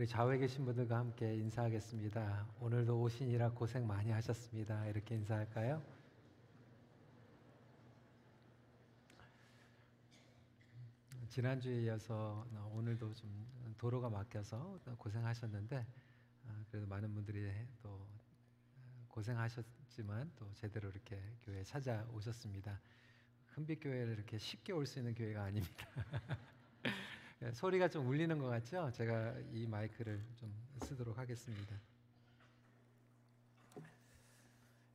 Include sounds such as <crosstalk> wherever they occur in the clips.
우리 좌우에 계신 분들과 함께 인사하겠습니다. 오늘도 오신이라 고생 많이 하셨습니다. 이렇게 인사할까요? 지난주에 이어서 오늘도 좀 도로가 막혀서 고생하셨는데 아, 그래도 많은 분들이 또 고생하셨지만 또 제대로 이렇게 교회 찾아오셨습니다. 큰빛교회를 이렇게 쉽게 올 수 있는 교회가 아닙니다. <laughs> 예, 소리가 좀 울리는 것 같죠? 제가 이 마이크를 좀 쓰도록 하겠습니다.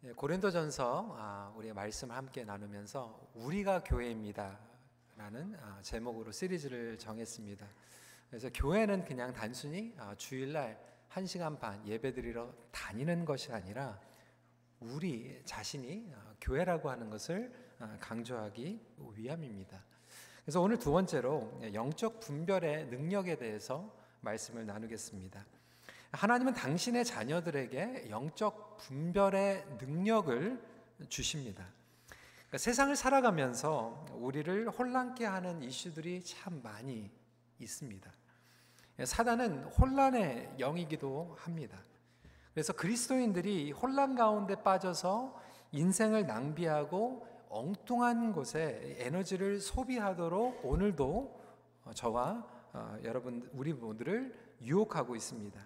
예, 고린도전서 아, 우리의 말씀을 함께 나누면서 우리가 교회입니다. 라는 아, 제목으로 시리즈를 정했습니다. 그래서 교회는 그냥 단순히 아, 주일날 1시간 반 예배드리러 다니는 것이 아니라 우리 자신이 교회라고 하는 것을 강조하기 위함입니다. 그래서 오늘 두 번째로 영적 분별의 능력에 대해서 말씀을 나누겠습니다. 하나님은 당신의 자녀들에게 영적 분별의 능력을 주십니다. 그러니까 세상을 살아가면서 우리를 혼란케 하는 이슈들이 참 많이 있습니다. 사단은 혼란의 영이기도 합니다. 그래서 그리스도인들이 혼란 가운데 빠져서 인생을 낭비하고 엉뚱한 곳에 에너지를 소비하도록 오늘도 저와 어, 여러분 우리 분들을 유혹하고 있습니다.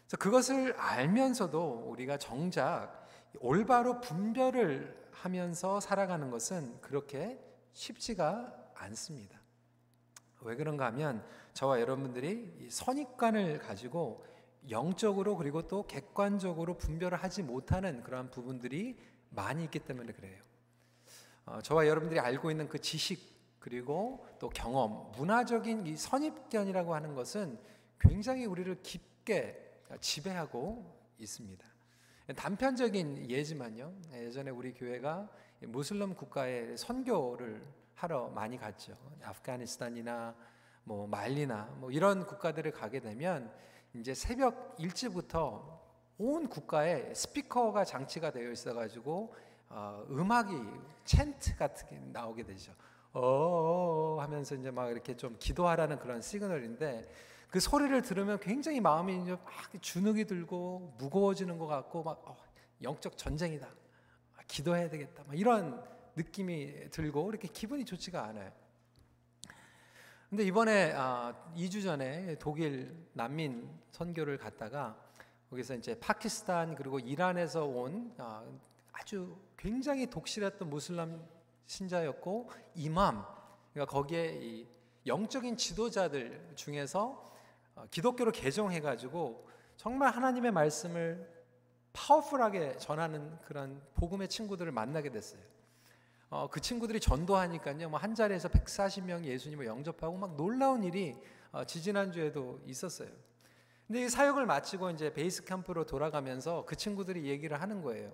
그래서 그것을 알면서도 우리가 정작 올바로 분별을 하면서 살아가는 것은 그렇게 쉽지가 않습니다. 왜 그런가 하면 저와 여러분들이 선입관을 가지고 영적으로 그리고 또 객관적으로 분별을 하지 못하는 그러한 부분들이 많이 있기 때문에 그래요. 어, 저와 여러분들이 알고 있는 그 지식 그리고 또 경험, 문화적인 이 선입견이라고 하는 것은 굉장히 우리를 깊게 지배하고 있습니다. 단편적인 예지만요. 예전에 우리 교회가 무슬림 국가에 선교를 하러 많이 갔죠. 아프가니스탄이나 뭐 말리나 뭐 이런 국가들을 가게 되면 이제 새벽 일찍부터 온 국가에 스피커가 장치가 되어 있어 가지고 어, 음악이 챈트 같은 게 나오게 되죠. 어 하면서 이제 막 이렇게 좀 기도하라는 그런 시그널인데 그 소리를 들으면 굉장히 마음이 이제 막 주눅이 들고 무거워지는 것 같고 막 어, 영적 전쟁이다. 아, 기도해야 되겠다. 막 이런 느낌이 들고 이렇게 기분이 좋지가 않아요. 근데 이번에 아, 2주 전에 독일 난민 선교를 갔다가 거기서 이제 파키스탄 그리고 이란에서 온 아, 아주 굉장히 독실했던 무슬람 신자였고 이맘 그러니까 거기에 영적인 지도자들 중에서 어, 기독교로 개종해 가지고 정말 하나님의 말씀을 파워풀하게 전하는 그런 복음의 친구들을 만나게 됐어요. 어, 그 친구들이 전도하니까요, 뭐 한 자리에서 140명 예수님을 영접하고 막 놀라운 일이 어, 지지난주에도 있었어요. 근데 이 사역을 마치고 이제 베이스 캠프로 돌아가면서 그 친구들이 얘기를 하는 거예요.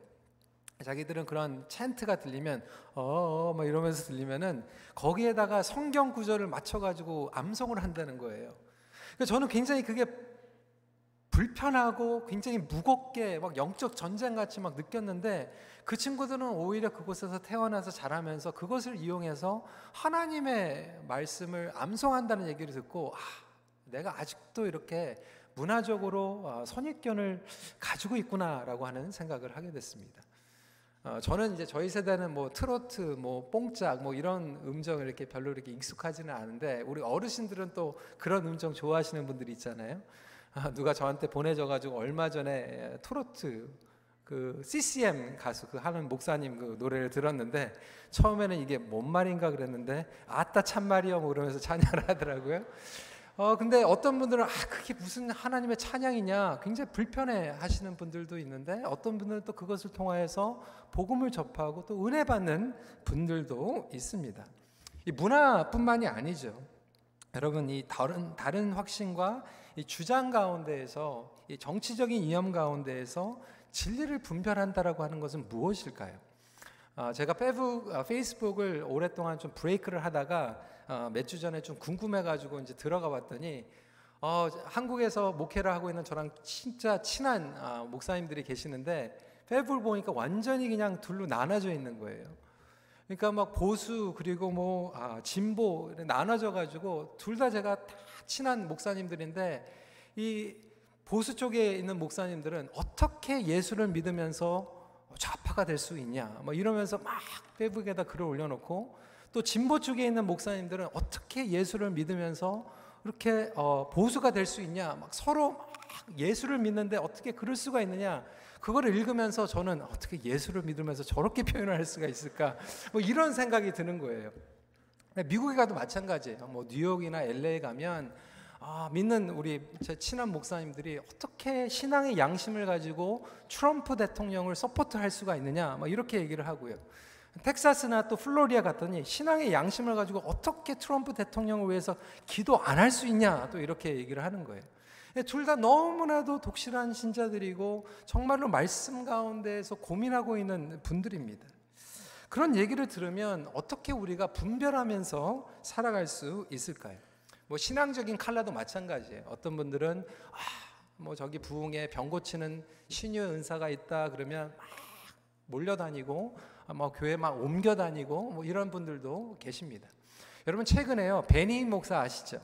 자기들은 그런 챈트가 들리면 어막 어, 이러면서 들리면은 거기에다가 성경 구절을 맞춰 가지고 암송을 한다는 거예요. 그러니까 저는 굉장히 그게 불편하고 굉장히 무겁게 막 영적 전쟁 같이 막 느꼈는데 그 친구들은 오히려 그곳에서 태어나서 자라면서 그것을 이용해서 하나님의 말씀을 암송한다는 얘기를 듣고 아, 내가 아직도 이렇게 문화적으로 어, 선입견을 가지고 있구나라고 하는 생각을 하게 됐습니다. 어, 저는 이제 저희 세대는 뭐 트로트, 뭐 뽕짝, 뭐 이런 음정을 이렇게 별로 이렇게 익숙하지는 않은데 우리 어르신들은 또 그런 음정 좋아하시는 분들이 있잖아요. 아, 누가 저한테 보내줘가지고 얼마 전에 트로트 그 CCM 가수 그 하는 목사님 그 노래를 들었는데 처음에는 이게 뭔 말인가 그랬는데 아따 참말이요 뭐 그러면서 <laughs> 찬양을 하더라고요. 어, 근데 어떤 분들은 아, 그게 무슨 하나님의 찬양이냐 굉장히 불편해 하시는 분들도 있는데 어떤 분들은 또 그것을 통하여서 복음을 접하고 또 은혜 받는 분들도 있습니다. 이 문화뿐만이 아니죠. 여러분 이 다른 다른 확신과 이 주장 가운데에서 이 정치적인 이념 가운데에서 진리를 분별한다라고 하는 것은 무엇일까요? 어, 제가 페북, 어, 페이스북 을 오랫동안 좀 브레이크를 하다가 어, 몇주 전에 좀 궁금해가지고 이제 들어가 봤더니 어, 한국에서 목회를 하고 있는 저랑 진짜 친한 어, 목사님들이 계시는데 페북을 보니까 완전히 그냥 둘로 나눠져 있는 거예요. 그러니까 막 보수 그리고 뭐 아, 진보 나눠져 가지고 둘 다 제가 다 친한 목사님들인데 이 보수 쪽에 있는 목사님들은 어떻게 예수를 믿으면서 좌파가 될 수 있냐, 뭐 이러면서 막 페북에다 글을 올려놓고 또 진보 쪽에 있는 목사님들은 어떻게 예수를 믿으면서 이렇게 어, 보수가 될 수 있냐, 막 서로 막 예수를 믿는데 어떻게 그럴 수가 있느냐, 그거를 읽으면서 저는 어떻게 예수를 믿으면서 저렇게 <laughs> 표현을 할 수가 있을까, 뭐 이런 생각이 드는 거예요. 미국에 가도 마찬가지예요. 뭐 뉴욕이나 LA 가면 아, 믿는 우리 제 친한 목사님들이 어떻게 신앙의 양심을 가지고 트럼프 대통령을 support할 수가 있느냐, 뭐 이렇게 얘기를 하고요. 텍사스나 또 플로리다 갔더니 신앙의 양심을 가지고 어떻게 트럼프 대통령을 위해서 기도 안 할 수 있냐, 또 이렇게 얘기를 하는 거예요. 둘 다 너무나도 독실한 신자들이고 정말로 말씀 가운데에서 고민하고 있는 분들입니다. 그런 얘기를 들으면 어떻게 우리가 분별하면서 살아갈 수 있을까요? 뭐 신앙적인 칼라도 마찬가지예요. 어떤 분들은 아, 뭐 저기 부흥에 병 고치는 신유 은사가 있다 그러면 막 몰려다니고 아, 뭐 교회 막 옮겨 다니고 뭐 이런 분들도 계십니다. 여러분 최근에요 베니 목사 아시죠?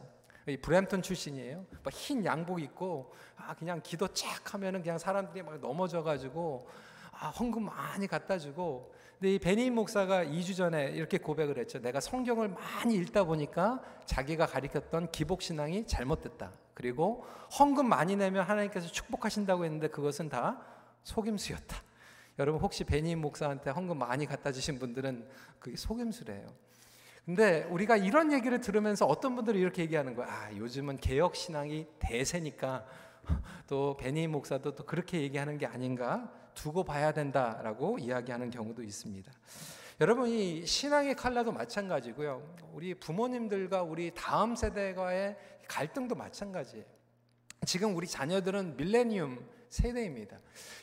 브램턴 출신이에요. 흰 양복 입고 아 그냥 기도 쫙 하면은 그냥 사람들이 막 넘어져 가지고 아 헌금 많이 갖다 주고 근데 이 베니 목사가 2주 전에 이렇게 고백을 했죠. 내가 성경을 많이 읽다 보니까 자기가 가리켰던 기복 신앙이 잘못됐다. 그리고 헌금 많이 내면 하나님께서 축복하신다고 했는데 그것은 다 속임수였다. <laughs> 여러분 혹시 베니 목사한테 헌금 많이 갖다 주신 분들은 그게 속임수래요. 근데 우리가 이런 얘기를 들으면서 어떤 분들이 이렇게 얘기하는 거야. 아, 요즘은 개혁 신앙이 대세니까 <laughs> 또 베니 목사도 또 그렇게 얘기하는 게 아닌가 두고 봐야 된다라고 이야기하는 경우도 있습니다. 여러분 이 신앙의 칼라도 마찬가지고요. 우리 부모님들과 우리 다음 세대와의 갈등도 마찬가지예요. 지금 우리 자녀들은 밀레니엄 세대입니다.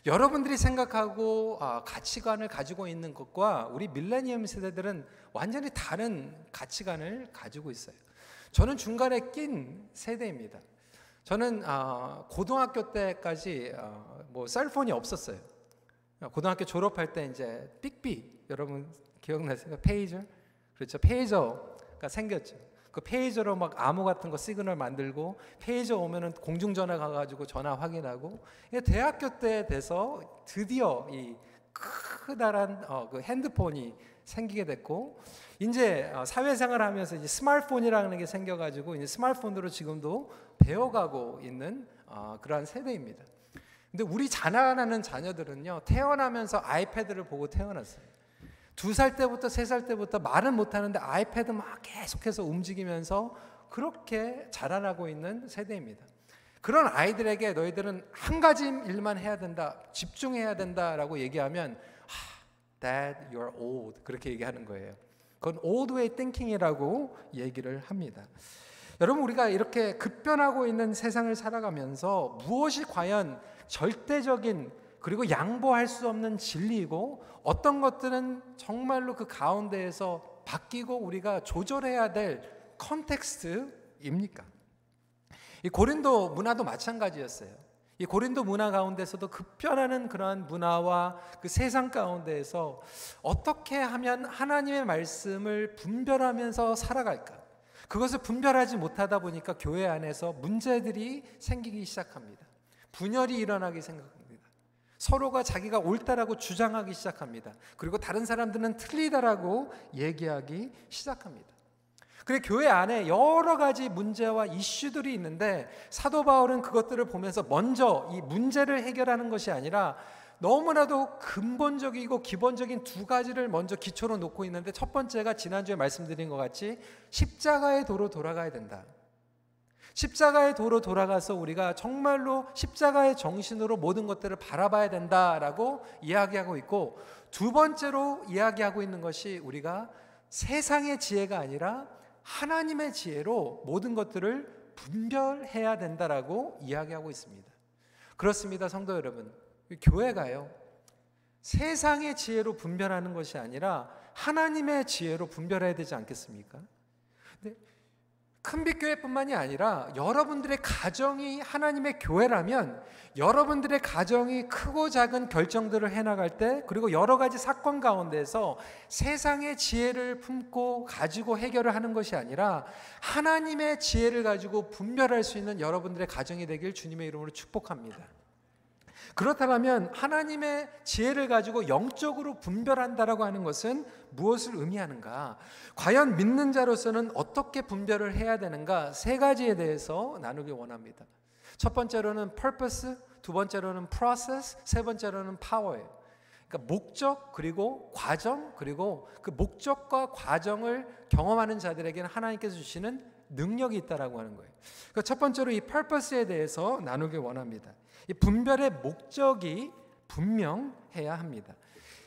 여러분들이 생각하고 아, 가치관을 가지고 있는 것과 우리 밀레니엄 세대들은 완전히 다른 가치관을 가지고 있어요. 저는 중간에 낀 세대입니다. 저는 아, 고등학교 때까지 아, 뭐 cell phone이 없었어요. 고등학교 졸업할 때 이제 삑삑 여러분 기억나세요? pager 그렇죠 pager가 생겼죠. 그 pager로 막 암호 같은 거 시그널 만들고 페이저 오면은 공중전화 가가지고 전화 확인하고 대학교 때 돼서 드디어 이 크다란 어, 그 핸드폰이 생기게 됐고 이제 어, 사회생활 하면서 이제 스마트폰이라는 게 생겨가지고 이제 스마트폰으로 지금도 배워가고 있는 어, 그러한 세대입니다. 근데 우리 자라나는 자녀들은요, 태어나면서 아이패드를 보고 태어났어요. 두 살 때부터 세 살 때부터 말은 못하는데 아이패드 막 계속해서 움직이면서 그렇게 자라나고 있는 세대입니다. 그런 아이들에게 너희들은 한 가지 일만 해야 된다, 집중해야 된다라고 얘기하면, Dad, you're old. 그렇게 얘기하는 거예요. 그건 old way thinking이라고 얘기를 합니다. 여러분, 우리가 이렇게 급변하고 있는 세상을 살아가면서 무엇이 과연 절대적인 그리고 양보할 수 없는 진리이고 어떤 것들은 정말로 그 가운데에서 바뀌고 우리가 조절해야 될 컨텍스트입니까? 이 고린도 문화도 마찬가지였어요. 이 고린도 문화 가운데서도 급변하는 그러한 문화와 그 세상 가운데에서 어떻게 하면 하나님의 말씀을 분별하면서 살아갈까? 그것을 분별하지 못하다 보니까 교회 안에서 문제들이 생기기 시작합니다. 분열이 일어나기 생각합니다. 서로가 자기가 옳다라고 주장하기 시작합니다. 그리고 다른 사람들은 틀리다라고 얘기하기 시작합니다. 그래 교회 안에 여러 가지 문제와 이슈들이 있는데 사도 바울은 그것들을 보면서 먼저 이 문제를 해결하는 것이 아니라 너무나도 근본적이고 기본적인 두 가지를 먼저 기초로 놓고 있는데 첫 번째가 지난주에 말씀드린 것 같이 십자가의 도로 돌아가야 된다. 십자가의 도로 돌아가서 우리가 정말로 십자가의 정신으로 모든 것들을 바라봐야 된다라고 이야기하고 있고 두 번째로 이야기하고 있는 것이 우리가 세상의 지혜가 아니라 하나님의 지혜로 모든 것들을 분별해야 된다라고 이야기하고 있습니다. 그렇습니다, 성도 여러분. 교회가요. 세상의 지혜로 분별하는 것이 아니라 하나님의 지혜로 분별해야 되지 않겠습니까? 큰빛교회뿐만이 아니라 여러분들의 가정이 하나님의 교회라면 여러분들의 가정이 크고 작은 결정들을 해나갈 때 그리고 여러 가지 사건 가운데서 세상의 지혜를 품고 가지고 해결을 하는 것이 아니라 하나님의 지혜를 가지고 분별할 수 있는 여러분들의 가정이 되길 주님의 이름으로 축복합니다. 그렇다면 하나님의 지혜를 가지고 영적으로 분별한다라고 하는 것은 무엇을 의미하는가? 과연 믿는 자로서는 어떻게 분별을 해야 되는가? 세 가지에 대해서 나누기 원합니다. 첫 번째로는 purpose, 두 번째로는 process, 세 번째로는 power예요. 그러니까 목적 그리고 과정 그리고 그 목적과 과정을 경험하는 자들에게는 하나님께서 주시는 능력이 있다라고 하는 거예요. 그러니까 첫 번째로 이 purpose에 대해서 나누기 원합니다. 이 분별의 목적이 분명해야 합니다.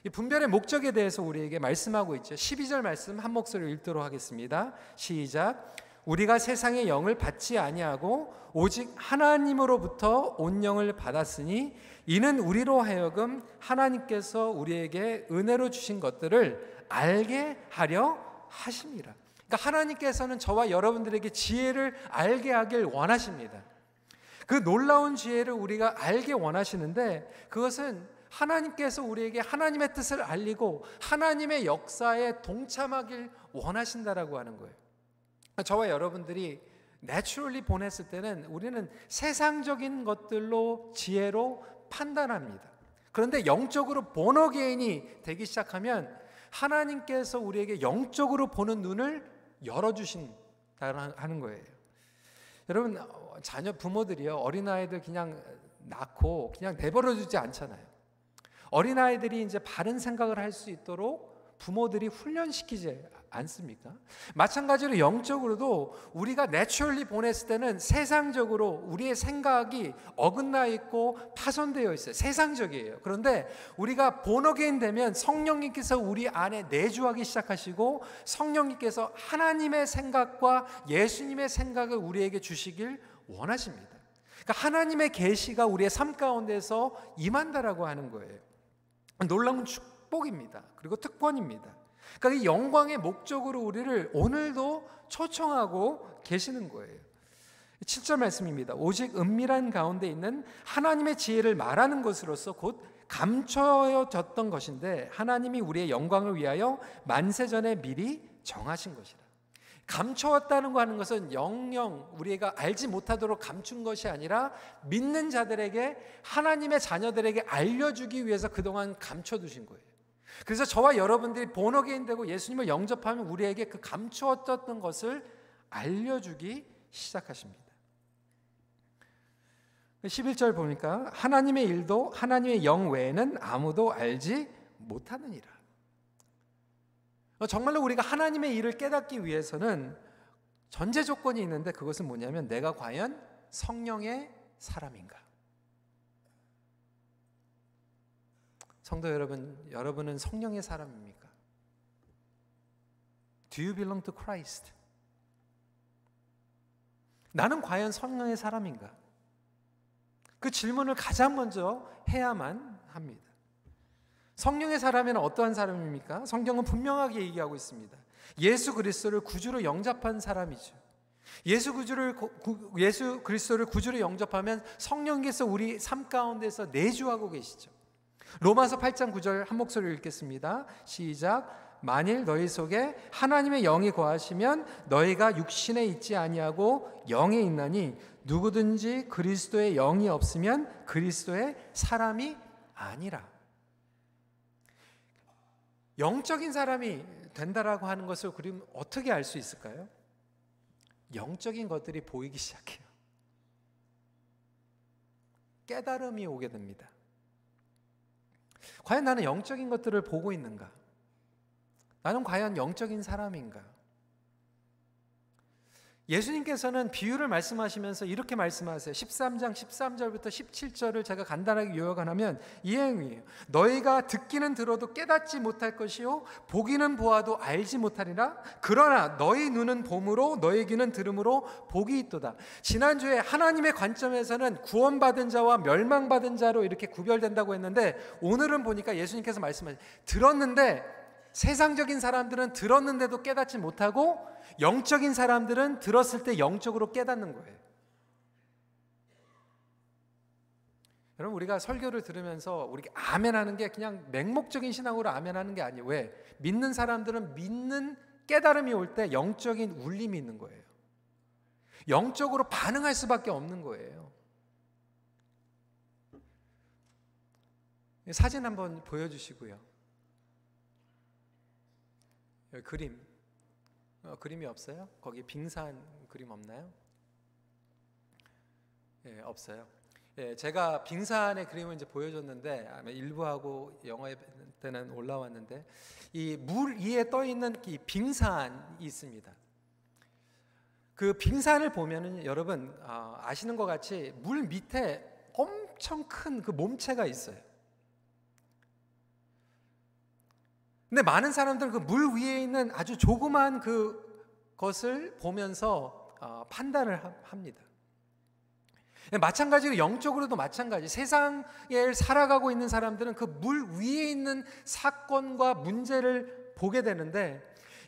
이 분별의 목적에 대해서 우리에게 말씀하고 있죠. 12절 말씀 한 목소리로 읽도록 하겠습니다. 시작. 우리가 세상의 영을 받지 아니하고 오직 하나님으로부터 온 영을 받았으니 이는 우리로 하여금 하나님께서 우리에게 은혜로 주신 것들을 알게 하려 하십니다. 그러니까 하나님께서는 저와 여러분들에게 지혜를 알게 하길 원하십니다. 그 놀라운 지혜를 우리가 알게 원하시는데 그것은 하나님께서 우리에게 하나님의 뜻을 알리고 하나님의 역사에 동참하길 원하신다라고 하는 거예요. 저와 여러분들이 내추럴리 보냈을 때는 우리는 세상적인 것들로 지혜로 판단합니다. 그런데 영적으로 본어게인이 되기 시작하면 하나님께서 우리에게 영적으로 보는 눈을 열어주신다는 거예요. 여러분 자녀 부모들이요 어린아이들 그냥 낳고 그냥 내버려 두지 않잖아요. 어린아이들이 이제 바른 생각을 할 수 있도록 부모들이 훈련시키지 않습니까? 마찬가지로 영적으로도 우리가 naturally 보냈을 때는 세상적으로 우리의 생각이 어긋나 있고 파손되어 있어요. 세상적이에요. 그런데 우리가 born again 되면 성령님께서 우리 안에 내주하기 시작하시고 성령님께서 하나님의 생각과 예수님의 생각을 우리에게 주시길 원하십니다. 그러니까 하나님의 계시가 우리의 삶 가운데서 임한다라고 하는 거예요. 놀라운 축복입니다. 그리고 특권입니다. 그러니까 이 영광의 목적으로 우리를 오늘도 초청하고 계시는 거예요. 7절 말씀입니다. 오직 은밀한 가운데 있는 하나님의 지혜를 말하는 것으로서 곧 감춰졌던 것인데 하나님이 우리의 영광을 위하여 만세전에 미리 정하신 것이라. 감춰왔다는 거 하는 것은 영영 우리가 알지 못하도록 감춘 것이 아니라 믿는 자들에게 하나님의 자녀들에게 알려주기 위해서 그동안 감춰두신 거예요. 그래서 저와 여러분들이 본어게인 되고 예수님을 영접하면 우리에게 그 감추었던 것을 알려주기 시작하십니다. 11절 보니까 하나님의 일도 하나님의 영 외에는 아무도 알지 못하느니라. 어, 정말로 우리가 하나님의 일을 깨닫기 위해서는 전제 조건이 있는데 그것은 뭐냐면 내가 과연 성령의 사람인가? 성도 여러분, 여러분은 성령의 사람입니까? Do you belong to Christ? 나는 과연 성령의 사람인가? 그 질문을 가장 먼저 해야만 합니다. 성령의 사람에는 어떠한 사람입니까? 성경은 분명하게 얘기하고 있습니다. 예수 그리스도를 구주로 영접한 사람이죠. 예수 구주를 예수 그리스도를 구주로 영접하면 성령께서 우리 삶 가운데서 내주하고 계시죠. 로마서 8장 9절 한 목소리로 읽겠습니다. 시작. 만일 너희 속에 하나님의 영이 거하시면 너희가 육신에 있지 아니하고 영에 있나니 누구든지 그리스도의 영이 없으면 그리스도의 사람이 아니라. 영적인 사람이 된다라고 하는 것을 그럼 어떻게 알 수 있을까요? 영적인 것들이 보이기 시작해요. 깨달음이 오게 됩니다. 과연 나는 영적인 것들을 보고 있는가? 나는 과연 영적인 사람인가? 예수님께서는 비유를 말씀하시면서 이렇게 말씀하세요. 13장 13절부터 17절을 제가 간단하게 요약하면 이 행위예요. 너희가 듣기는 들어도 깨닫지 못할 것이요 보기는 보아도 알지 못하리라. 그러나 너희 눈은 봄으로 너희 귀는 들음으로 복이 있도다. 지난주에 하나님의 관점에서는 구원받은 자와 멸망받은 자로 이렇게 구별된다고 했는데 오늘은 보니까 예수님께서 말씀하신 들었는데 세상적인 사람들은 들었는데도 깨닫지 못하고 영적인 사람들은 들었을 때 영적으로 깨닫는 거예요. 여러분 우리가 설교를 들으면서 우리 아멘하는 게 그냥 맹목적인 신앙으로 아멘하는 게 아니에요. 왜? 믿는 사람들은 믿는 깨달음이 올 때 영적인 울림이 있는 거예요. 영적으로 반응할 수밖에 없는 거예요. 사진 한번 보여주시고요. 여기 그림 어, 그림이 없어요? 거기 빙산 그림 없나요? 예, 없어요. 예, 제가 빙산의 그림을 이제 보여줬는데 일부하고 영화에 때는 올라왔는데 이 물 위에 떠 있는 이 빙산이 있습니다. 그 빙산을 보면은 여러분 어, 아시는 것 같이 물 밑에 엄청 큰 그 몸체가 있어요. 근데 많은 사람들은 그물 위에 있는 아주 조그만 그 것을 보면서 어, 판단을 합니다. 마찬가지로 영적으로도 마찬가지. 세상에 살아가고 있는 사람들은 그 물 위에 있는 사건과 문제를 보게 되는데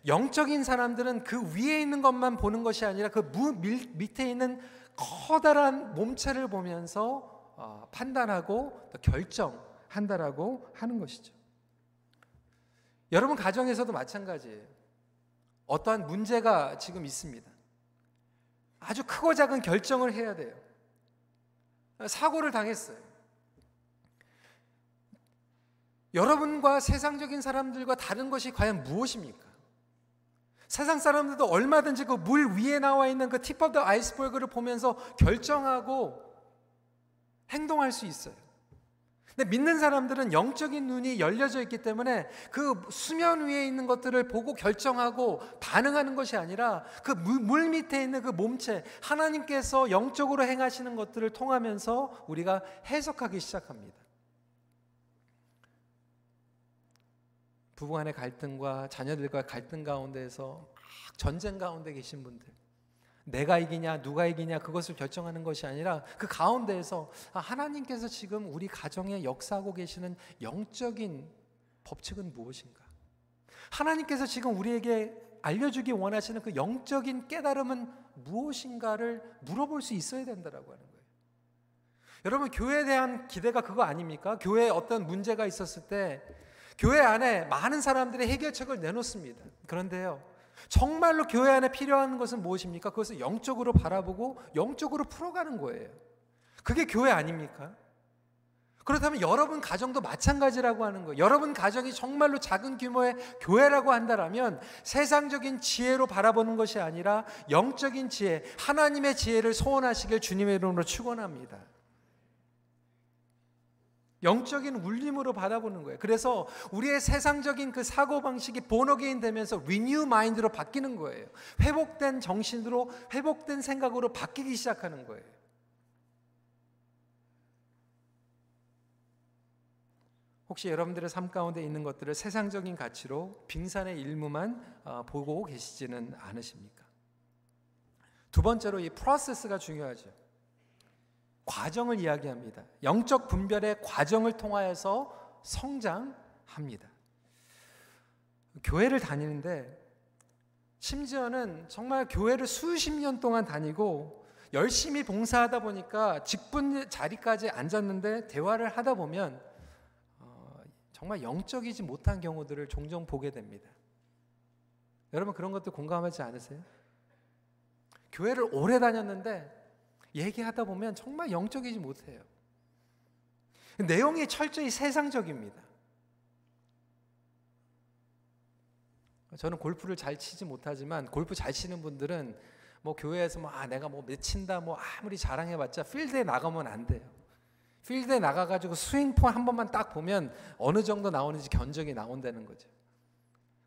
영적인 사람들은 그 위에 있는 것만 보는 것이 아니라 그물 밑에 있는 커다란 몸체를 보면서 어, 판단하고 결정한다라고 하는 것이죠. 여러분 가정에서도 마찬가지예요. 어떠한 문제가 지금 있습니다. 아주 크고 작은 결정을 해야 돼요. 사고를 당했어요. 여러분과 세상적인 사람들과 다른 것이 과연 무엇입니까? 세상 사람들도 얼마든지 그 물 위에 나와 있는 그 tip of the iceberg를 보면서 결정하고 행동할 수 있어요. 근데 믿는 사람들은 영적인 눈이 열려져 있기 때문에 그 수면 위에 있는 것들을 보고 결정하고 반응하는 것이 아니라 그 물 밑에 있는 그 몸체 하나님께서 영적으로 행하시는 것들을 통하면서 우리가 해석하기 시작합니다. 부부 간의 갈등과 자녀들과 갈등 가운데에서 전쟁 가운데 계신 분들 내가 이기냐 누가 이기냐 그것을 결정하는 것이 아니라 그 가운데에서 아, 하나님께서 지금 우리 가정에 역사하고 계시는 영적인 법칙은 무엇인가? 하나님께서 지금 우리에게 알려주기 원하시는 그 영적인 깨달음은 무엇인가를 물어볼 수 있어야 된다라고 하는 거예요. 여러분 교회에 대한 기대가 그거 아닙니까? 교회에 어떤 문제가 있었을 때 교회 안에 많은 사람들의 해결책을 내놓습니다. 그런데요. 정말로 교회 안에 필요한 것은 무엇입니까? 그것을 영적으로 바라보고 영적으로 풀어가는 거예요. 그게 교회 아닙니까? 그렇다면 여러분 가정도 마찬가지라고 하는 거예요. 여러분 가정이 정말로 작은 규모의 교회라고 한다면 세상적인 지혜로 바라보는 것이 아니라 영적인 지혜, 하나님의 지혜를 소원하시길 주님의 이름으로 축원합니다. 영적인 울림으로 받아보는 거예요. 그래서 우리의 세상적인 그 사고 방식이 born again 되면서 renewed mind로 바뀌는 거예요. 회복된 정신으로 회복된 생각으로 바뀌기 시작하는 거예요. 혹시 여러분들의 삶 가운데 있는 것들을 세상적인 가치로 빙산의 일부만 어, 보고 계시지는 않으십니까? 두 번째로 이 process가 중요하죠. 과정을 이야기합니다. 영적 분별의 과정을 통하여서 성장합니다. 교회를 다니는데 심지어는 정말 교회를 수십 년 동안 다니고 열심히 봉사하다 보니까 직분 자리까지 앉았는데 대화를 하다 보면 어, 정말 영적이지 못한 경우들을 종종 보게 됩니다. 여러분 그런 것도 공감하지 않으세요? 교회를 오래 다녔는데 얘기하다 보면 정말 영적이지 못해요. 내용이 철저히 세상적입니다. 저는 골프를 잘 치지 못하지만 골프 잘 치는 분들은 뭐 교회에서 뭐 아, 내가 뭐 맺힌다 뭐 아무리 자랑해봤자 필드에 나가면 안 돼요. 필드에 나가가지고 스윙폼 한 번만 딱 보면 어느 정도 나오는지 견적이 나온다는 거죠.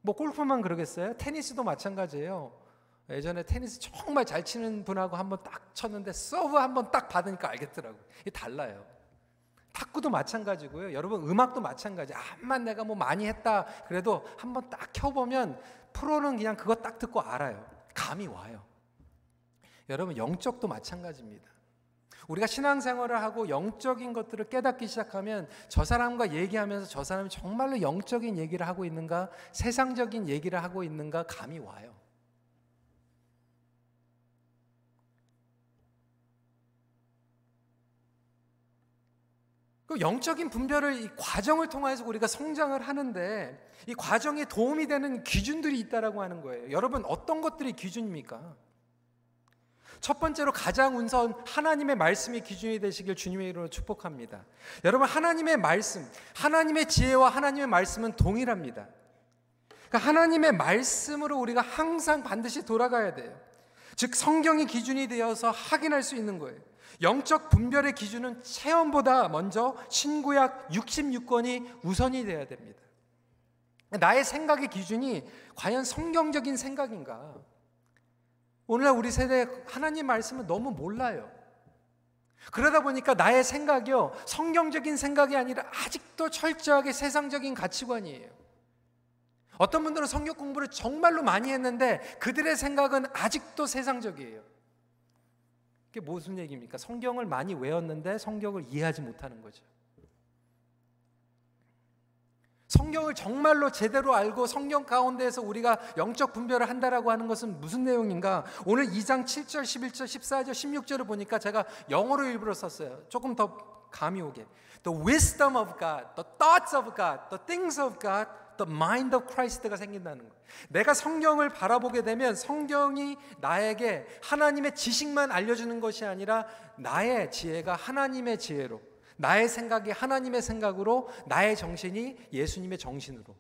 뭐 골프만 그러겠어요? 테니스도 마찬가지예요. 예전에 테니스 정말 잘 치는 분하고 한번 딱 쳤는데 서브 한번 딱 받으니까 알겠더라고요. 이게 달라요. 탁구도 마찬가지고요. 여러분 음악도 마찬가지. 암만 내가 뭐 많이 했다 그래도 한번 딱 켜보면 프로는 그냥 그거 딱 듣고 알아요. 감이 와요. 여러분 영적도 마찬가지입니다. 우리가 신앙생활을 하고 영적인 것들을 깨닫기 시작하면 저 사람과 얘기하면서 저 사람이 정말로 영적인 얘기를 하고 있는가, 세상적인 얘기를 하고 있는가 감이 와요. 그 영적인 분별을 이 과정을 통해서 우리가 성장을 하는데 이 과정에 도움이 되는 기준들이 있다라고 하는 거예요. 여러분 어떤 것들이 기준입니까? 첫 번째로 가장 우선 하나님의 말씀이 기준이 되시길 주님의 이름으로 축복합니다. 여러분 하나님의 말씀, 하나님의 지혜와 하나님의 말씀은 동일합니다. 그러니까 하나님의 말씀으로 우리가 항상 반드시 돌아가야 돼요. 즉 성경이 기준이 되어서 확인할 수 있는 거예요. 영적 분별의 기준은 체험보다 먼저 신구약 66권이 우선이 되어야 됩니다. 나의 생각의 기준이 과연 성경적인 생각인가? 오늘날 우리 세대 하나님 말씀을 너무 몰라요. 그러다 보니까 나의 생각이요, 성경적인 생각이 아니라 아직도 철저하게 세상적인 가치관이에요. 어떤 분들은 성경 공부를 정말로 많이 했는데 그들의 생각은 아직도 세상적이에요. 그게 무슨 얘기입니까? 성경을 많이 외웠는데 성경을 이해하지 못하는 거죠. 성경을 정말로 제대로 알고 성경 가운데에서 우리가 영적 분별을 한다라고 하는 것은 무슨 내용인가? 오늘 2장 7절, 11절, 14절, 16절을 보니까 제가 영어로 일부러 썼어요. 조금 더 감이 오게. The wisdom of God, the thoughts of God, the things of God, the mind of Christ가 생긴다는 거. 내가 성경을 바라보게 되면 성경이 나에게 하나님의 지식만 알려주는 것이 아니라 나의 지혜가 하나님의 지혜로 나의 생각이 하나님의 생각으로 나의 정신이 예수님의 정신으로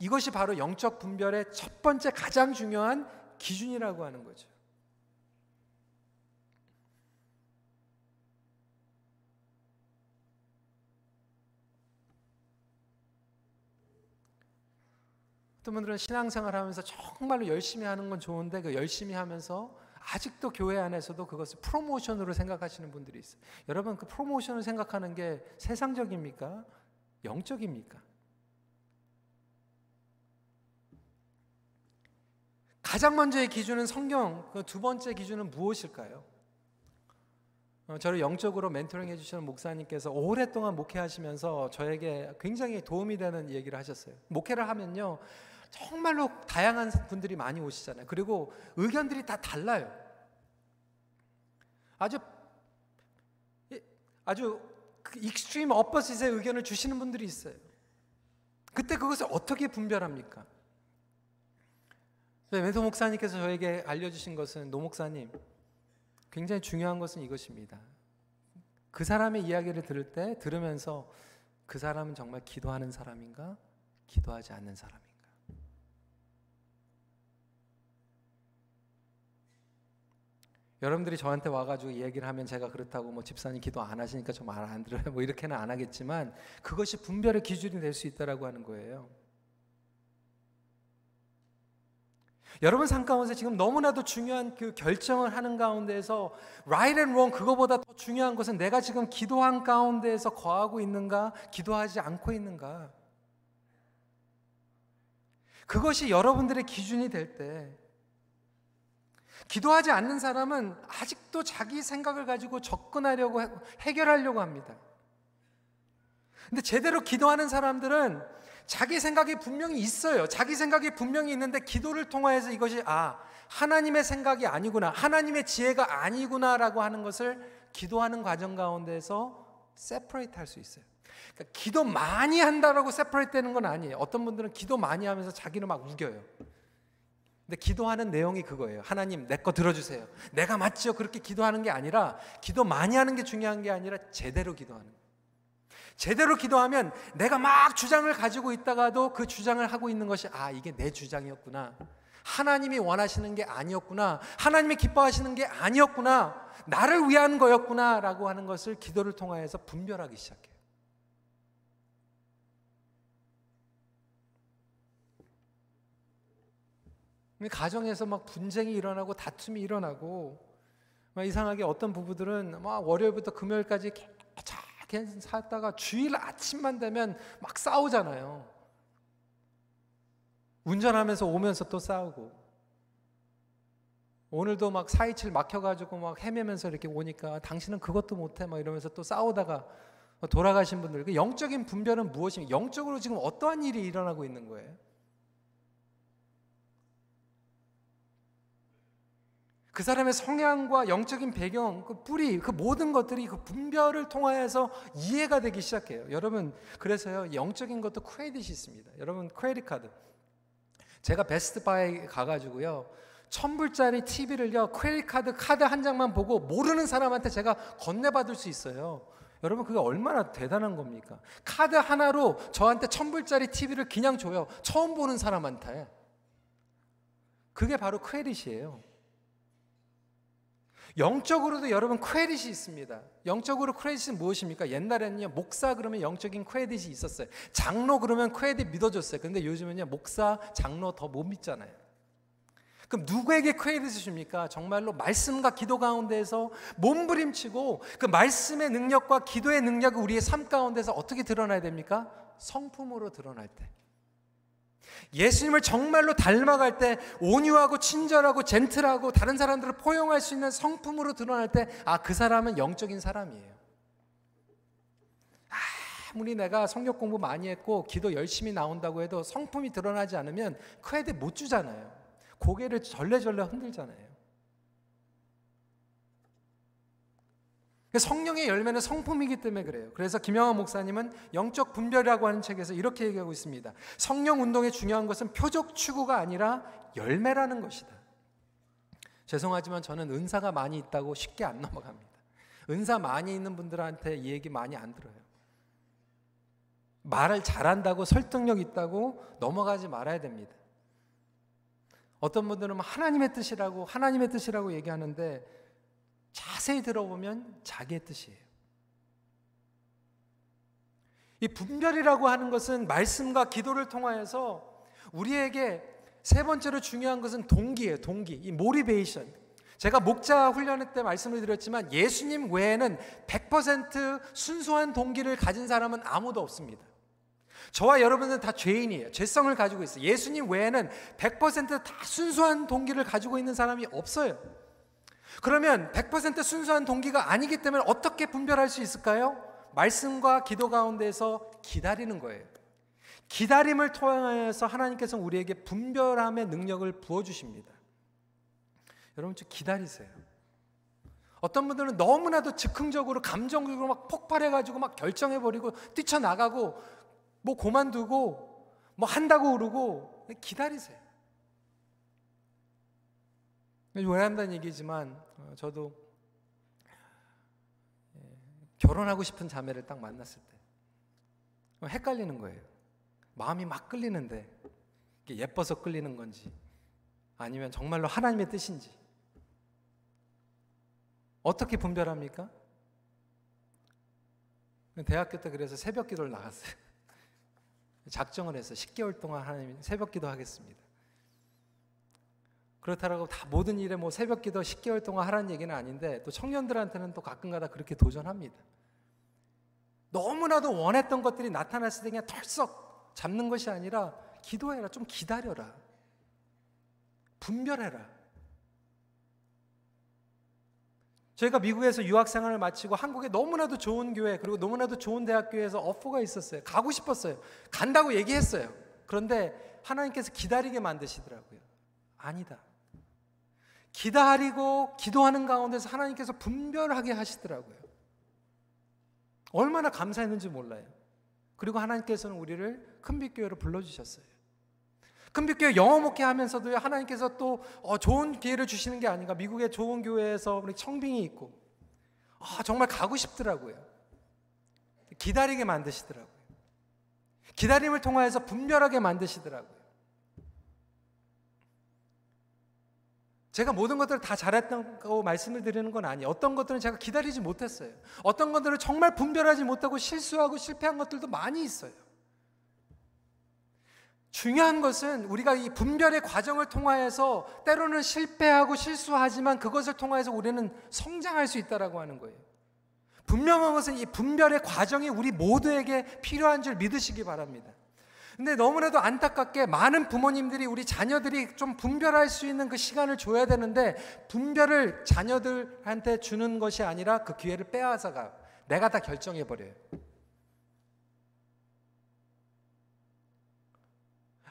이것이 바로 영적 분별의 첫 번째 가장 중요한 기준이라고 하는 거죠. 어떤 분들은 신앙생활 하면서 정말로 열심히 하는 건 좋은데 그 열심히 하면서 아직도 교회 안에서도 그것을 프로모션으로 생각하시는 분들이 있어요. 여러분 그 프로모션을 생각하는 게 세상적입니까? 영적입니까? 가장 먼저의 기준은 성경, 그 두 번째 기준은 무엇일까요? 어, 저를 영적으로 멘토링 해주시는 목사님께서 오랫동안 목회하시면서 저에게 굉장히 도움이 되는 얘기를 하셨어요. 목회를 하면요, 정말로 다양한 분들이 많이 오시잖아요. 그리고 의견들이 다 달라요. 아주 아주 extreme opposites의 의견을 주시는 분들이 있어요. 그때 그것을 어떻게 분별합니까? 멘토 목사님께서 저에게 알려주신 것은 노 목사님 굉장히 중요한 것은 이것입니다. 그 사람의 이야기를 들을 때 들으면서 그 사람은 정말 기도하는 사람인가 기도하지 않는 사람인가 여러분들이 저한테 와가지고 얘기를 하면 제가 그렇다고 뭐 집사님 기도 안 하시니까 좀말안 들어요. <laughs> 뭐 이렇게는 안 하겠지만 그것이 분별의 기준이 될 수 있다라고 하는 거예요. 여러분 삶 가운데 지금 너무나도 중요한 그 결정을 하는 가운데에서 right and wrong 그거보다 더 중요한 것은 내가 지금 기도한 가운데에서 거하고 있는가, 기도하지 않고 있는가. 그것이 여러분들의 기준이 될 때 기도하지 않는 사람은 아직도 자기 생각을 가지고 접근하려고 해결하려고 합니다. 근데 제대로 기도하는 사람들은 자기 생각이 분명히 있어요. 자기 생각이 분명히 있는데 기도를 통하여서 이것이 아, 하나님의 생각이 아니구나. 하나님의 지혜가 아니구나라고 하는 것을 기도하는 과정 가운데서 세퍼레이트 할 수 있어요. 그러니까 기도 많이 한다라고 세퍼레이트 되는 건 아니에요. 어떤 분들은 기도 많이 하면서 자기는 막 우겨요. 근데 기도하는 내용이 그거예요. 하나님, 내 거 들어주세요. 내가 맞죠? 그렇게 기도하는 게 아니라, 기도 많이 하는 게 중요한 게 아니라, 제대로 기도하는 거예요. 제대로 기도하면 내가 막 주장을 가지고 있다가도 그 주장을 하고 있는 것이, 아, 이게 내 주장이었구나. 하나님이 원하시는 게 아니었구나. 하나님이 기뻐하시는 게 아니었구나. 나를 위한 거였구나. 라고 하는 것을 기도를 통하여서 분별하기 시작해요. 가정에서 막 분쟁이 일어나고 다툼이 일어나고 막 이상하게 어떤 부부들은 막 월요일부터 금요일까지 계속 살다가 주일 아침만 되면 막 싸우잖아요. 운전하면서 오면서 또 싸우고. 오늘도 막427 막혀가지고 막 헤매면서 이렇게 오니까 당신은 그것도 못해 막 이러면서 또 싸우다가 돌아가신 분들 그 영적인 분별은 무엇입니까? 영적으로 지금 어떠한 일이 일어나고 있는 거예요? 그 사람의 성향과 영적인 배경, 그 뿌리, 그 모든 것들이 그 분별을 통하여서 이해가 되기 시작해요. 여러분, 그래서요, 영적인 것도 credit이 있습니다. 여러분, credit card. 제가 Best Buy에 가가지고요, 천불짜리 TV를요, credit card 카드 한 장만 보고 모르는 사람한테 제가 건네받을 수 있어요. 여러분, 그게 얼마나 대단한 겁니까? 카드 하나로 저한테 천불짜리 TV를 그냥 줘요. 처음 보는 사람한테. 그게 바로 credit이에요. 영적으로도 여러분 credit이 있습니다. 영적으로 크레딧은 무엇입니까? 옛날에는요 목사 그러면 영적인 크레딧이 있었어요. 장로 그러면 크레딧 믿어줬어요. 근데 요즘은요 목사, 장로 더 못 믿잖아요. 그럼 누구에게 크레딧을 줍니까? 정말로 말씀과 기도 가운데에서 몸부림치고 그 말씀의 능력과 기도의 능력이 우리의 삶 가운데서 어떻게 드러나야 됩니까? 성품으로 드러날 때. 예수님을 정말로 닮아갈 때 온유하고 친절하고 젠틀하고 다른 사람들을 포용할 수 있는 성품으로 드러날 때 아, 그 사람은 영적인 사람이에요. 아무리 내가 성격 공부 많이 했고 기도 열심히 나온다고 해도 성품이 드러나지 않으면 크레딧 못 주잖아요. 고개를 절레절레 흔들잖아요. 성령의 열매는 성품이기 때문에 그래요. 그래서 김영환 목사님은 영적 분별이라고 하는 책에서 이렇게 얘기하고 있습니다. 성령 운동의 중요한 것은 표적 추구가 아니라 열매라는 것이다. 죄송하지만 저는 은사가 많이 있다고 쉽게 안 넘어갑니다. 은사 많이 있는 분들한테 이 얘기 많이 안 들어요. 말을 잘한다고 설득력 있다고 넘어가지 말아야 됩니다. 어떤 분들은 하나님의 뜻이라고 하나님의 뜻이라고 얘기하는데 자세히 들어보면 자기의 뜻이에요. 이 분별이라고 하는 것은 말씀과 기도를 통하여서 우리에게 세 번째로 중요한 것은 동기예요, 동기. 이 모리베이션. 제가 목자 훈련 때 말씀을 드렸지만 예수님 외에는 100% 순수한 동기를 가진 사람은 아무도 없습니다. 저와 여러분은 다 죄인이에요. 죄성을 가지고 있어요. 예수님 외에는 100%다 순수한 동기를 가지고 있는 사람이 없어요. 그러면 100% 순수한 동기가 아니기 때문에 어떻게 분별할 수 있을까요? 말씀과 기도 가운데서 기다리는 거예요. 기다림을 통해서 하나님께서 우리에게 분별함의 능력을 부어주십니다. 여러분 좀 기다리세요. 어떤 분들은 너무나도 즉흥적으로 감정적으로 막 폭발해가지고 막 결정해버리고 뛰쳐나가고 뭐 고만두고 뭐 한다고 그러고 기다리세요. 왜 한다는 얘기지만 어, 저도 예, 결혼하고 싶은 자매를 딱 만났을 때 어, 헷갈리는 거예요. 마음이 막 끌리는데 예뻐서 끌리는 건지 아니면 정말로 하나님의 뜻인지 어떻게 분별합니까? 대학교 때 그래서 새벽 기도를 나갔어요. <laughs> 작정을 해서 10개월 동안 하나님 새벽 기도 하겠습니다. 그렇다라고 다 모든 일에 뭐 새벽 기도 10개월 동안 하라는 얘기는 아닌데 또 청년들한테는 또 가끔가다 그렇게 도전합니다. 너무나도 원했던 것들이 나타났을 때 그냥 털썩 잡는 것이 아니라 기도해라. 좀 기다려라. 분별해라. 저희가 미국에서 유학 생활을 마치고 한국에 너무나도 좋은 교회 그리고 너무나도 좋은 대학교에서 어퍼가 있었어요. 가고 싶었어요. 간다고 얘기했어요. 그런데 하나님께서 기다리게 만드시더라고요. 아니다. 기다리고 기도하는 가운데서 하나님께서 분별하게 하시더라고요. 얼마나 감사했는지 몰라요. 그리고 하나님께서는 우리를 큰빛교회로 불러주셨어요. 큰빛교회 영어 목회 하면서도 하나님께서 또 어, 좋은 기회를 주시는 게 아닌가. 미국의 좋은 교회에서 우리 청빙이 있고 아, 정말 가고 싶더라고요. 기다리게 만드시더라고요. 기다림을 통하여서 분별하게 만드시더라고요. 제가 모든 것들을 다 잘했다고 말씀을 드리는 건 아니에요. 어떤 것들은 제가 기다리지 못했어요. 어떤 것들은 정말 분별하지 못하고 실수하고 실패한 것들도 많이 있어요. 중요한 것은 우리가 이 분별의 과정을 통하여서 때로는 실패하고 실수하지만 그것을 통하여서 우리는 성장할 수 있다라고 하는 거예요. 분명한 것은 이 분별의 과정이 우리 모두에게 필요한 줄 믿으시기 바랍니다. 근데 너무나도 안타깝게 많은 부모님들이 우리 자녀들이 좀 분별할 수 있는 그 시간을 줘야 되는데 분별을 자녀들한테 주는 것이 아니라 그 기회를 빼앗아가 내가 다 결정해 버려요.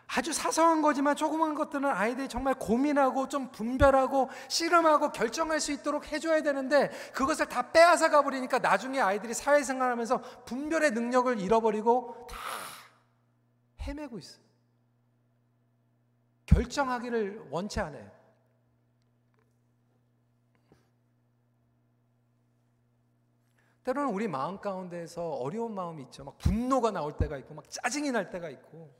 아주 사소한 거지만 조그만 것들은 아이들이 정말 고민하고 좀 분별하고 씨름하고 결정할 수 있도록 해줘야 되는데 그것을 다 빼앗아 가버리니까 나중에 아이들이 사회생활하면서 분별의 능력을 잃어버리고 다 헤매고 있어요. 결정하기를 원치 않아요. 때로는 우리 마음 가운데에서 어려운 마음이 있죠. 막 분노가 나올 때가 있고, 막 짜증이 날 때가 있고.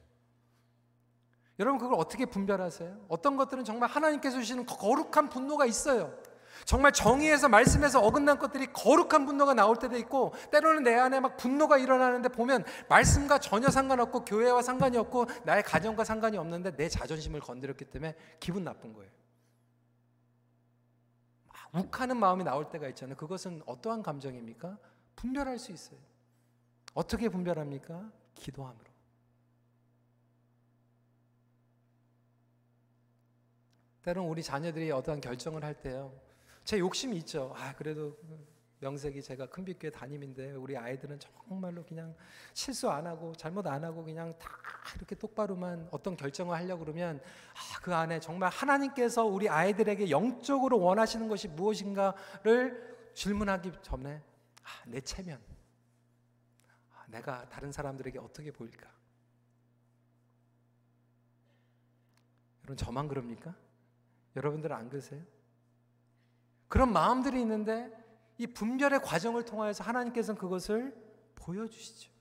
여러분, 그걸 어떻게 분별하세요? 어떤 것들은 정말 하나님께서 주시는 거룩한 분노가 있어요. 정말 정의에서 말씀에서 어긋난 것들이 거룩한 분노가 나올 때도 있고 때로는 내 안에 막 분노가 일어나는데 보면 말씀과 전혀 상관없고 교회와 상관이 없고 나의 가정과 상관이 없는데 내 자존심을 건드렸기 때문에 기분 나쁜 거예요. 욱하는 마음이 나올 때가 있잖아요. 그것은 어떠한 감정입니까? 분별할 수 있어요. 어떻게 분별합니까? 기도함으로. 때로는 우리 자녀들이 어떠한 결정을 할 때요. 제 욕심이 있죠. 아, 그래도 명색이 제가 큰빛교회 담임인데 우리 아이들은 정말로 그냥 실수 안 하고 잘못 안 하고 그냥 다 이렇게 똑바로만 어떤 결정을 하려고 그러면 아, 그 안에 정말 하나님께서 우리 아이들에게 영적으로 원하시는 것이 무엇인가를 질문하기 전에 아, 내 체면 아, 내가 다른 사람들에게 어떻게 보일까? 여러분 저만 그럽니까? 여러분들은 안 그러세요? 그런 마음들이 있는데 이 분별의 과정을 통하여서 하나님께서는 그것을 보여주시죠.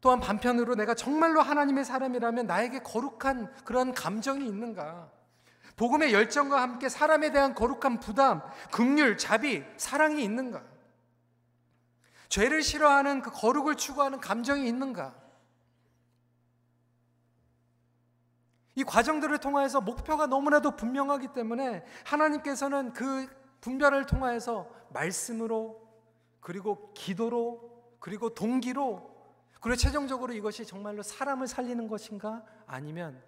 또한 반편으로 내가 정말로 하나님의 사람이라면 나에게 거룩한 그런 감정이 있는가? 복음의 열정과 함께 사람에 대한 거룩한 부담, 긍휼, 자비, 사랑이 있는가? 죄를 싫어하는 그 거룩을 추구하는 감정이 있는가? 이 과정들을 통하여서 목표가 너무나도 분명하기 때문에 하나님께서는 그 분별을 통하여서 말씀으로 그리고 기도로 그리고 동기로 그리고 최종적으로 이것이 정말로 사람을 살리는 것인가? 아니면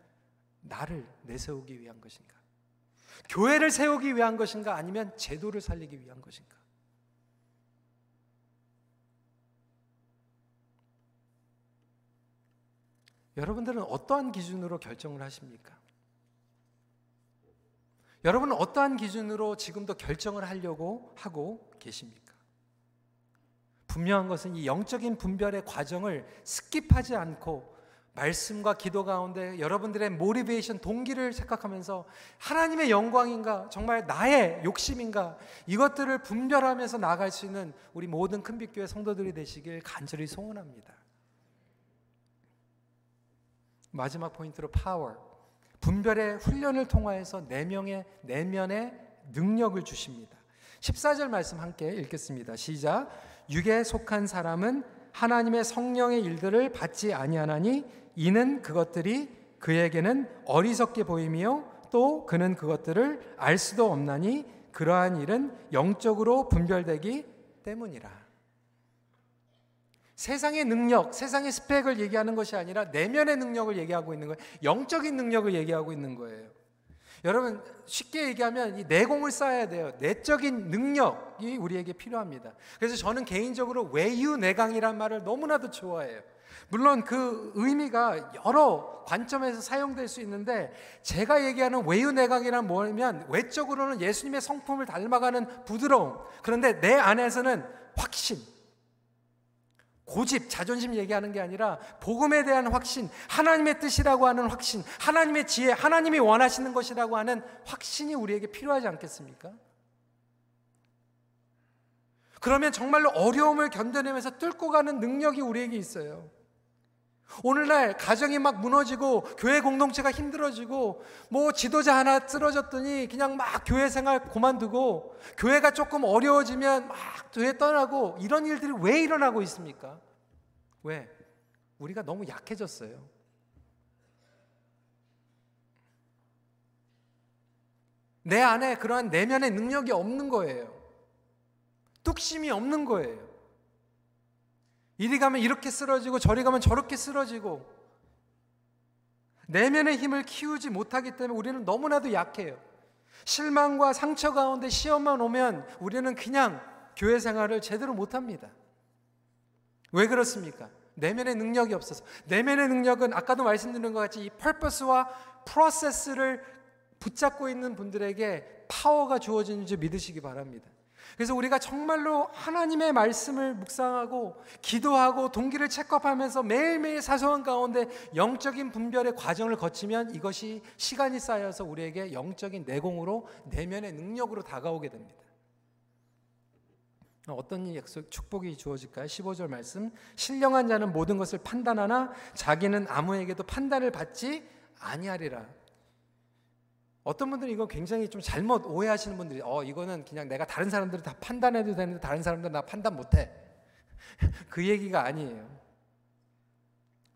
나를 내세우기 위한 것인가? 교회를 세우기 위한 것인가? 아니면 제도를 살리기 위한 것인가 여러분들은 어떠한 기준으로 결정을 하십니까? 여러분은 어떠한 기준으로 지금도 결정을 하려고 하고 계십니까? 분명한 것은 이 영적인 분별의 과정을 skip하지 않고 말씀과 기도 가운데 여러분들의 motivation 동기를 생각하면서 하나님의 영광인가 정말 나의 욕심인가 이것들을 분별하면서 나아갈 수 있는 우리 모든 큰빛교회 성도들이 되시길 간절히 소원합니다. 마지막 포인트로 파워. 분별의 훈련을 통하여서 내면의 내면의 능력을 주십니다. 14절 말씀 함께 읽겠습니다. 시작. 육에 속한 사람은 하나님의 성령의 일들을 받지 아니하나니 이는 그것들이 그에게는 어리석게 보임이요 또 그는 그것들을 알 수도 없나니 그러한 일은 영적으로 분별되기 때문이라. 세상의 능력, 세상의 스펙을 얘기하는 것이 아니라 내면의 능력을 얘기하고 있는 거예요. 영적인 능력을 얘기하고 있는 거예요. 여러분 쉽게 얘기하면 이 내공을 쌓아야 돼요. 내적인 능력이 우리에게 필요합니다. 그래서 저는 개인적으로 외유내강이란 말을 너무나도 좋아해요. 물론 그 의미가 여러 관점에서 사용될 수 있는데 제가 얘기하는 외유내강이란 뭐냐면 외적으로는 예수님의 성품을 닮아가는 부드러움. 그런데 내 안에서는 확신, 고집, 자존심 얘기하는 게 아니라 복음에 대한 확신, 하나님의 뜻이라고 하는 확신, 하나님의 지혜, 하나님이 원하시는 것이라고 하는 확신이 우리에게 필요하지 않겠습니까? 그러면 정말로 어려움을 견뎌내면서 뚫고 가는 능력이 우리에게 있어요. 오늘날 가정이 막 무너지고 교회 공동체가 힘들어지고 뭐 지도자 하나 쓰러졌더니 그냥 막 교회 생활 그만두고 교회가 조금 어려워지면 막 교회 떠나고 이런 일들이 왜 일어나고 있습니까? 왜? 우리가 너무 약해졌어요. 내 안에 그러한 내면의 능력이 없는 거예요. 뚝심이 없는 거예요. 이리 가면 이렇게 쓰러지고 저리 가면 저렇게 쓰러지고 내면의 힘을 키우지 못하기 때문에 우리는 너무나도 약해요. 실망과 상처 가운데 시험만 오면 우리는 그냥 교회 생활을 제대로 못 합니다. 왜 그렇습니까? 내면의 능력이 없어서. 내면의 능력은 아까도 말씀드린 것 같이 이 purpose와 프로세스를 붙잡고 있는 분들에게 파워가 주어지는 줄 믿으시기 바랍니다. 그래서 우리가 정말로 하나님의 말씀을 묵상하고 기도하고 동기를 체크하면서 매일매일 사소한 가운데 영적인 분별의 과정을 거치면 이것이 시간이 쌓여서 우리에게 영적인 내공으로 내면의 능력으로 다가오게 됩니다. 어떤 약속 축복이 주어질까요? 15절 말씀. 신령한 자는 모든 것을 판단하나 자기는 아무에게도 판단을 받지 아니하리라. 어떤 분들은 이거 굉장히 좀 잘못 오해하시는 분들이 어 이거는 그냥 내가 다른 사람들을 다 판단해도 되는데 다른 사람들은 나 판단 못해. <laughs> 그 얘기가 아니에요.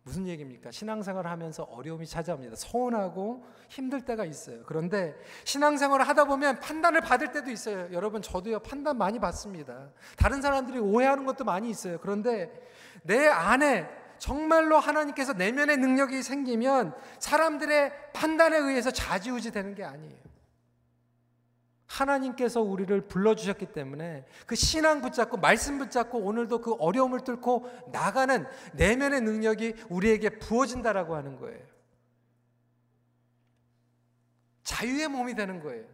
무슨 얘기입니까? 신앙생활을 하면서 어려움이 찾아옵니다. 서운하고 힘들 때가 있어요. 그런데 신앙생활을 하다 보면 판단을 받을 때도 있어요. 여러분 저도요 판단 많이 받습니다. 다른 사람들이 오해하는 것도 많이 있어요. 그런데 내 안에 정말로 하나님께서 내면의 능력이 생기면 사람들의 판단에 의해서 자지우지 되는 게 아니에요. 하나님께서 우리를 불러주셨기 때문에 그 신앙 붙잡고 말씀 붙잡고 오늘도 그 어려움을 뚫고 나가는 내면의 능력이 우리에게 부어진다라고 하는 거예요. 자유의 몸이 되는 거예요.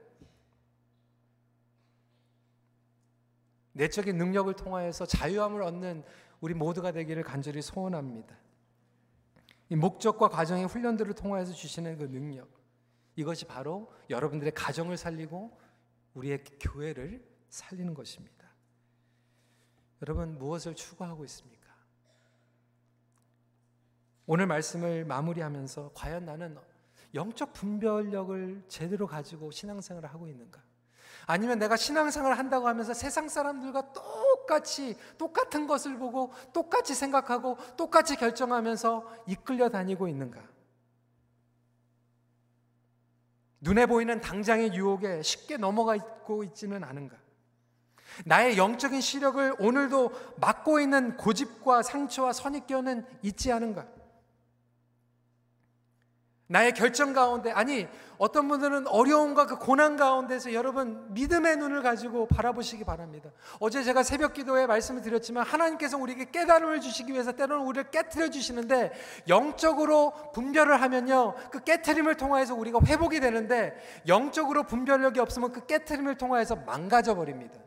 내적인 능력을 통하여서 자유함을 얻는 우리 모두가 되기를 간절히 소원합니다. 이 목적과 과정의 훈련들을 통하여서 주시는 그 능력. 이것이 바로 여러분들의 가정을 살리고 우리의 교회를 살리는 것입니다. 여러분 무엇을 추구하고 있습니까? 오늘 말씀을 마무리하면서 과연 나는 영적 분별력을 제대로 가지고 신앙생활을 하고 있는가? 아니면 내가 신앙생활을 한다고 하면서 세상 사람들과 똑같이 똑같은 것을 보고 똑같이 생각하고 똑같이 결정하면서 이끌려 다니고 있는가? 눈에 보이는 당장의 유혹에 쉽게 넘어가고 있지는 않은가? 나의 영적인 시력을 오늘도 막고 있는 고집과 상처와 선입견은 있지 않은가? 나의 결정 가운데 아니 어떤 분들은 어려움과 그 고난 가운데서 여러분 믿음의 눈을 가지고 바라보시기 바랍니다. 어제 제가 새벽 기도에 말씀을 드렸지만 하나님께서 우리에게 깨달음을 주시기 위해서 때로는 우리를 깨뜨려 주시는데 영적으로 분별을 하면요. 그 깨뜨림을 통하여서 우리가 회복이 되는데 영적으로 분별력이 없으면 그 깨뜨림을 통하여서 망가져 버립니다.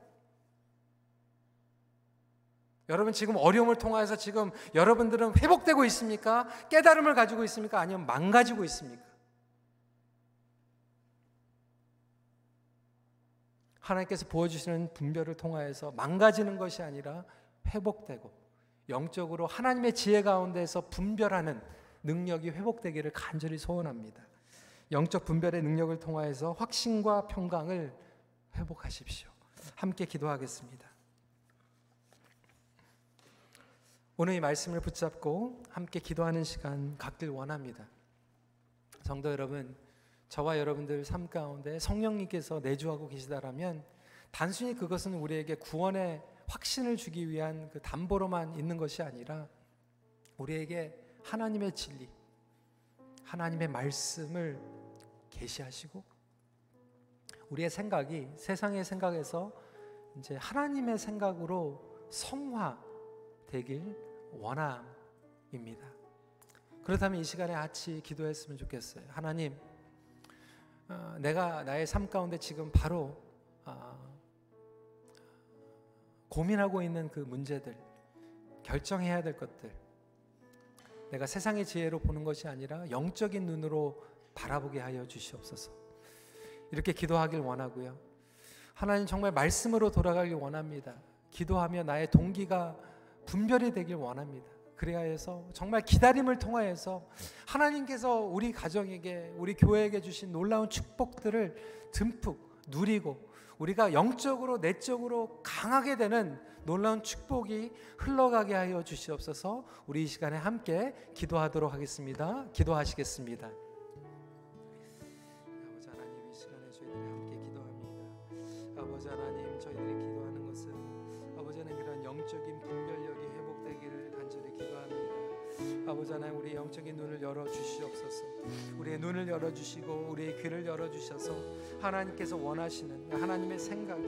여러분 지금 어려움을 통해서 지금 여러분들은 회복되고 있습니까? 깨달음을 가지고 있습니까? 아니면 망가지고 있습니까? 하나님께서 보여주시는 분별을 통하여서 망가지는 것이 아니라 회복되고 영적으로 하나님의 지혜 가운데서 분별하는 능력이 회복되기를 간절히 소원합니다. 영적 분별의 능력을 통하여서 확신과 평강을 회복하십시오. 함께 기도하겠습니다. 오늘 이 말씀을 붙잡고 함께 기도하는 시간 갖길 원합니다. 성도 여러분, 저와 여러분들 삶 가운데 성령님께서 내주하고 계시다라면 단순히 그것은 우리에게 구원의 확신을 주기 위한 그 담보로만 있는 것이 아니라 우리에게 하나님의 진리, 하나님의 말씀을 계시하시고 우리의 생각이 세상의 생각에서 이제 하나님의 생각으로 성화 되길 원함입니다. 그렇다면 이 시간에 같이 기도했으면 좋겠어요. 하나님, 어, 내가 나의 삶 가운데 지금 바로 어, 고민하고 있는 그 문제들, 결정해야 될 것들, 내가 세상의 지혜로 보는 것이 아니라 영적인 눈으로 바라보게 하여 주시옵소서. 이렇게 기도하길 원하고요. 하나님 정말 말씀으로 돌아가길 원합니다. 기도하며 나의 동기가 분별이 되길 원합니다. 그래야 해서 정말 기다림을 통하여서 하나님께서 우리 가정에게 우리 교회에게 주신 놀라운 축복들을 듬뿍 누리고 우리가 영적으로 내적으로 강하게 되는 놀라운 축복이 흘러가게 하여 주시옵소서. 우리 이 시간에 함께 기도하도록 하겠습니다. 기도하시겠습니다. 아버지 하나님 이 시간에 저희들이 함께 기도합니다. 아버지 하나님 아버지 하나님 우리 영적인 눈을 열어 주시옵소서. 우리의 눈을 열어 주시고 우리의 귀를 열어 주셔서 하나님께서 원하시는 하나님의 생각이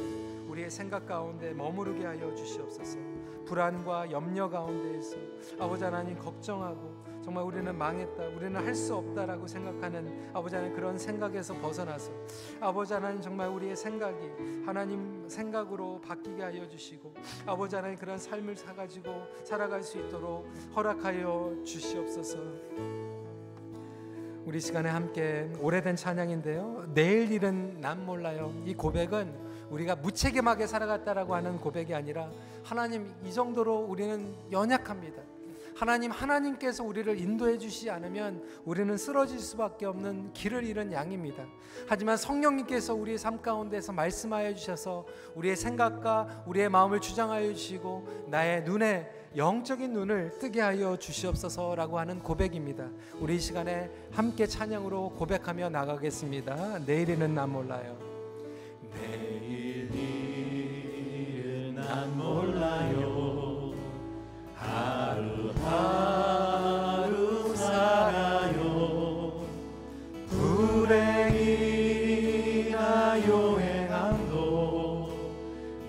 우리의 생각 가운데 머무르게 하여 주시옵소서. 불안과 염려 가운데에서 아버지 하나님 걱정하고 정말 우리는 망했다. 우리는 할 수 없다라고 생각하는 아버지 하나님 그런 생각에서 벗어나서 아버지 하나님 정말 우리의 생각이 하나님 생각으로 바뀌게 하여 주시고 아버지 하나님 그런 삶을 사가지고 살아갈 수 있도록 허락하여 주시옵소서. 우리 시간에 함께 오래된 찬양인데요. 내일 일은 난 몰라요. 이 고백은 우리가 무책임하게 살아갔다라고 하는 고백이 아니라 하나님 이 정도로 우리는 연약합니다. 하나님 하나님께서 우리를 인도해 주시지 않으면 우리는 쓰러질 수밖에 없는 길을 잃은 양입니다. 하지만 성령님께서 우리의 삶 가운데서 말씀하여 주셔서 우리의 생각과 우리의 마음을 주장하여 주시고 나의 눈에 영적인 눈을 뜨게 하여 주시옵소서라고 하는 고백입니다. 우리 이 시간에 함께 찬양으로 고백하며 나가겠습니다. 내일에는 난 몰라요. 내일은 난 몰라요. 하루하루 살아요. 불행이나 요행함도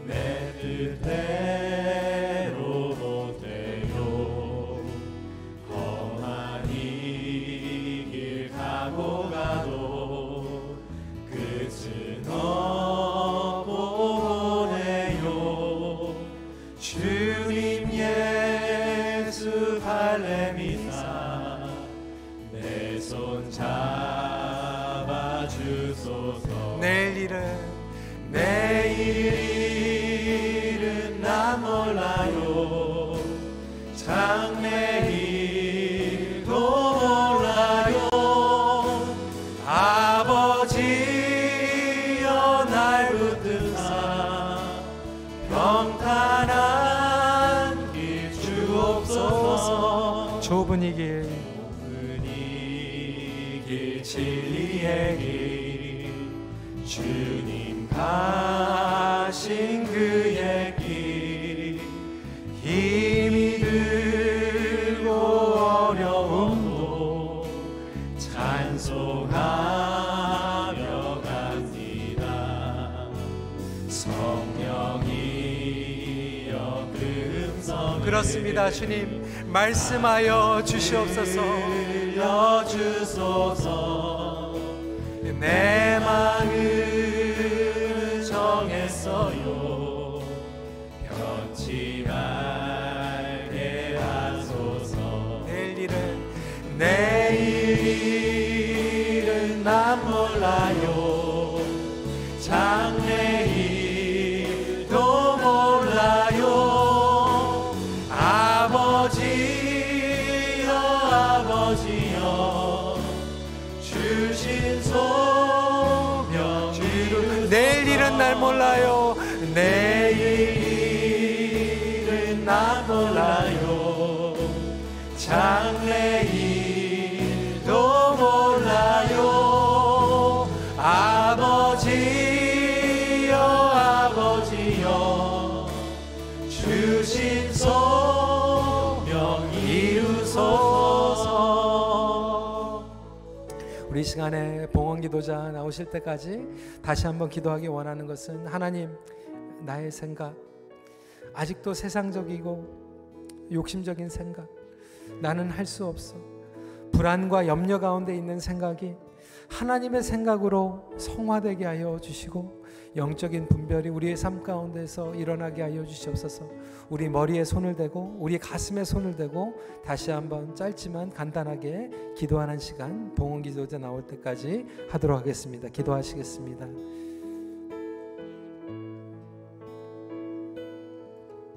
내 뜻대로 못돼요. 험한 이 길 가고 가도 끝은 없고 보내요. 주님 예 수 할례미사 내 손잡 주님. 말씀하여 주시옵소서. 들려주소서 내 마음을 정했어요 변치 말게 하소서 내일 일은 내일은 난 몰라요 장래 시간에 봉헌 기도자 나오실 때까지 다시 한번 기도하기 원하는 것은 하나님 나의 생각. 아직도 세상적이고 욕심적인 생각. 나는 할 수 없어. 불안과 염려 가운데 있는 생각이 하나님의 생각으로 성화되게 하여 주시고 영적인 분별이 우리의 삶 가운데서 일어나게 하여 주시옵소서. 우리 머리에 손을 대고 우리 가슴에 손을 대고 다시 한번 짧지만 간단하게 기도하는 시간 봉헌 기도자 나올 때까지 하도록 하겠습니다. 기도하시겠습니다.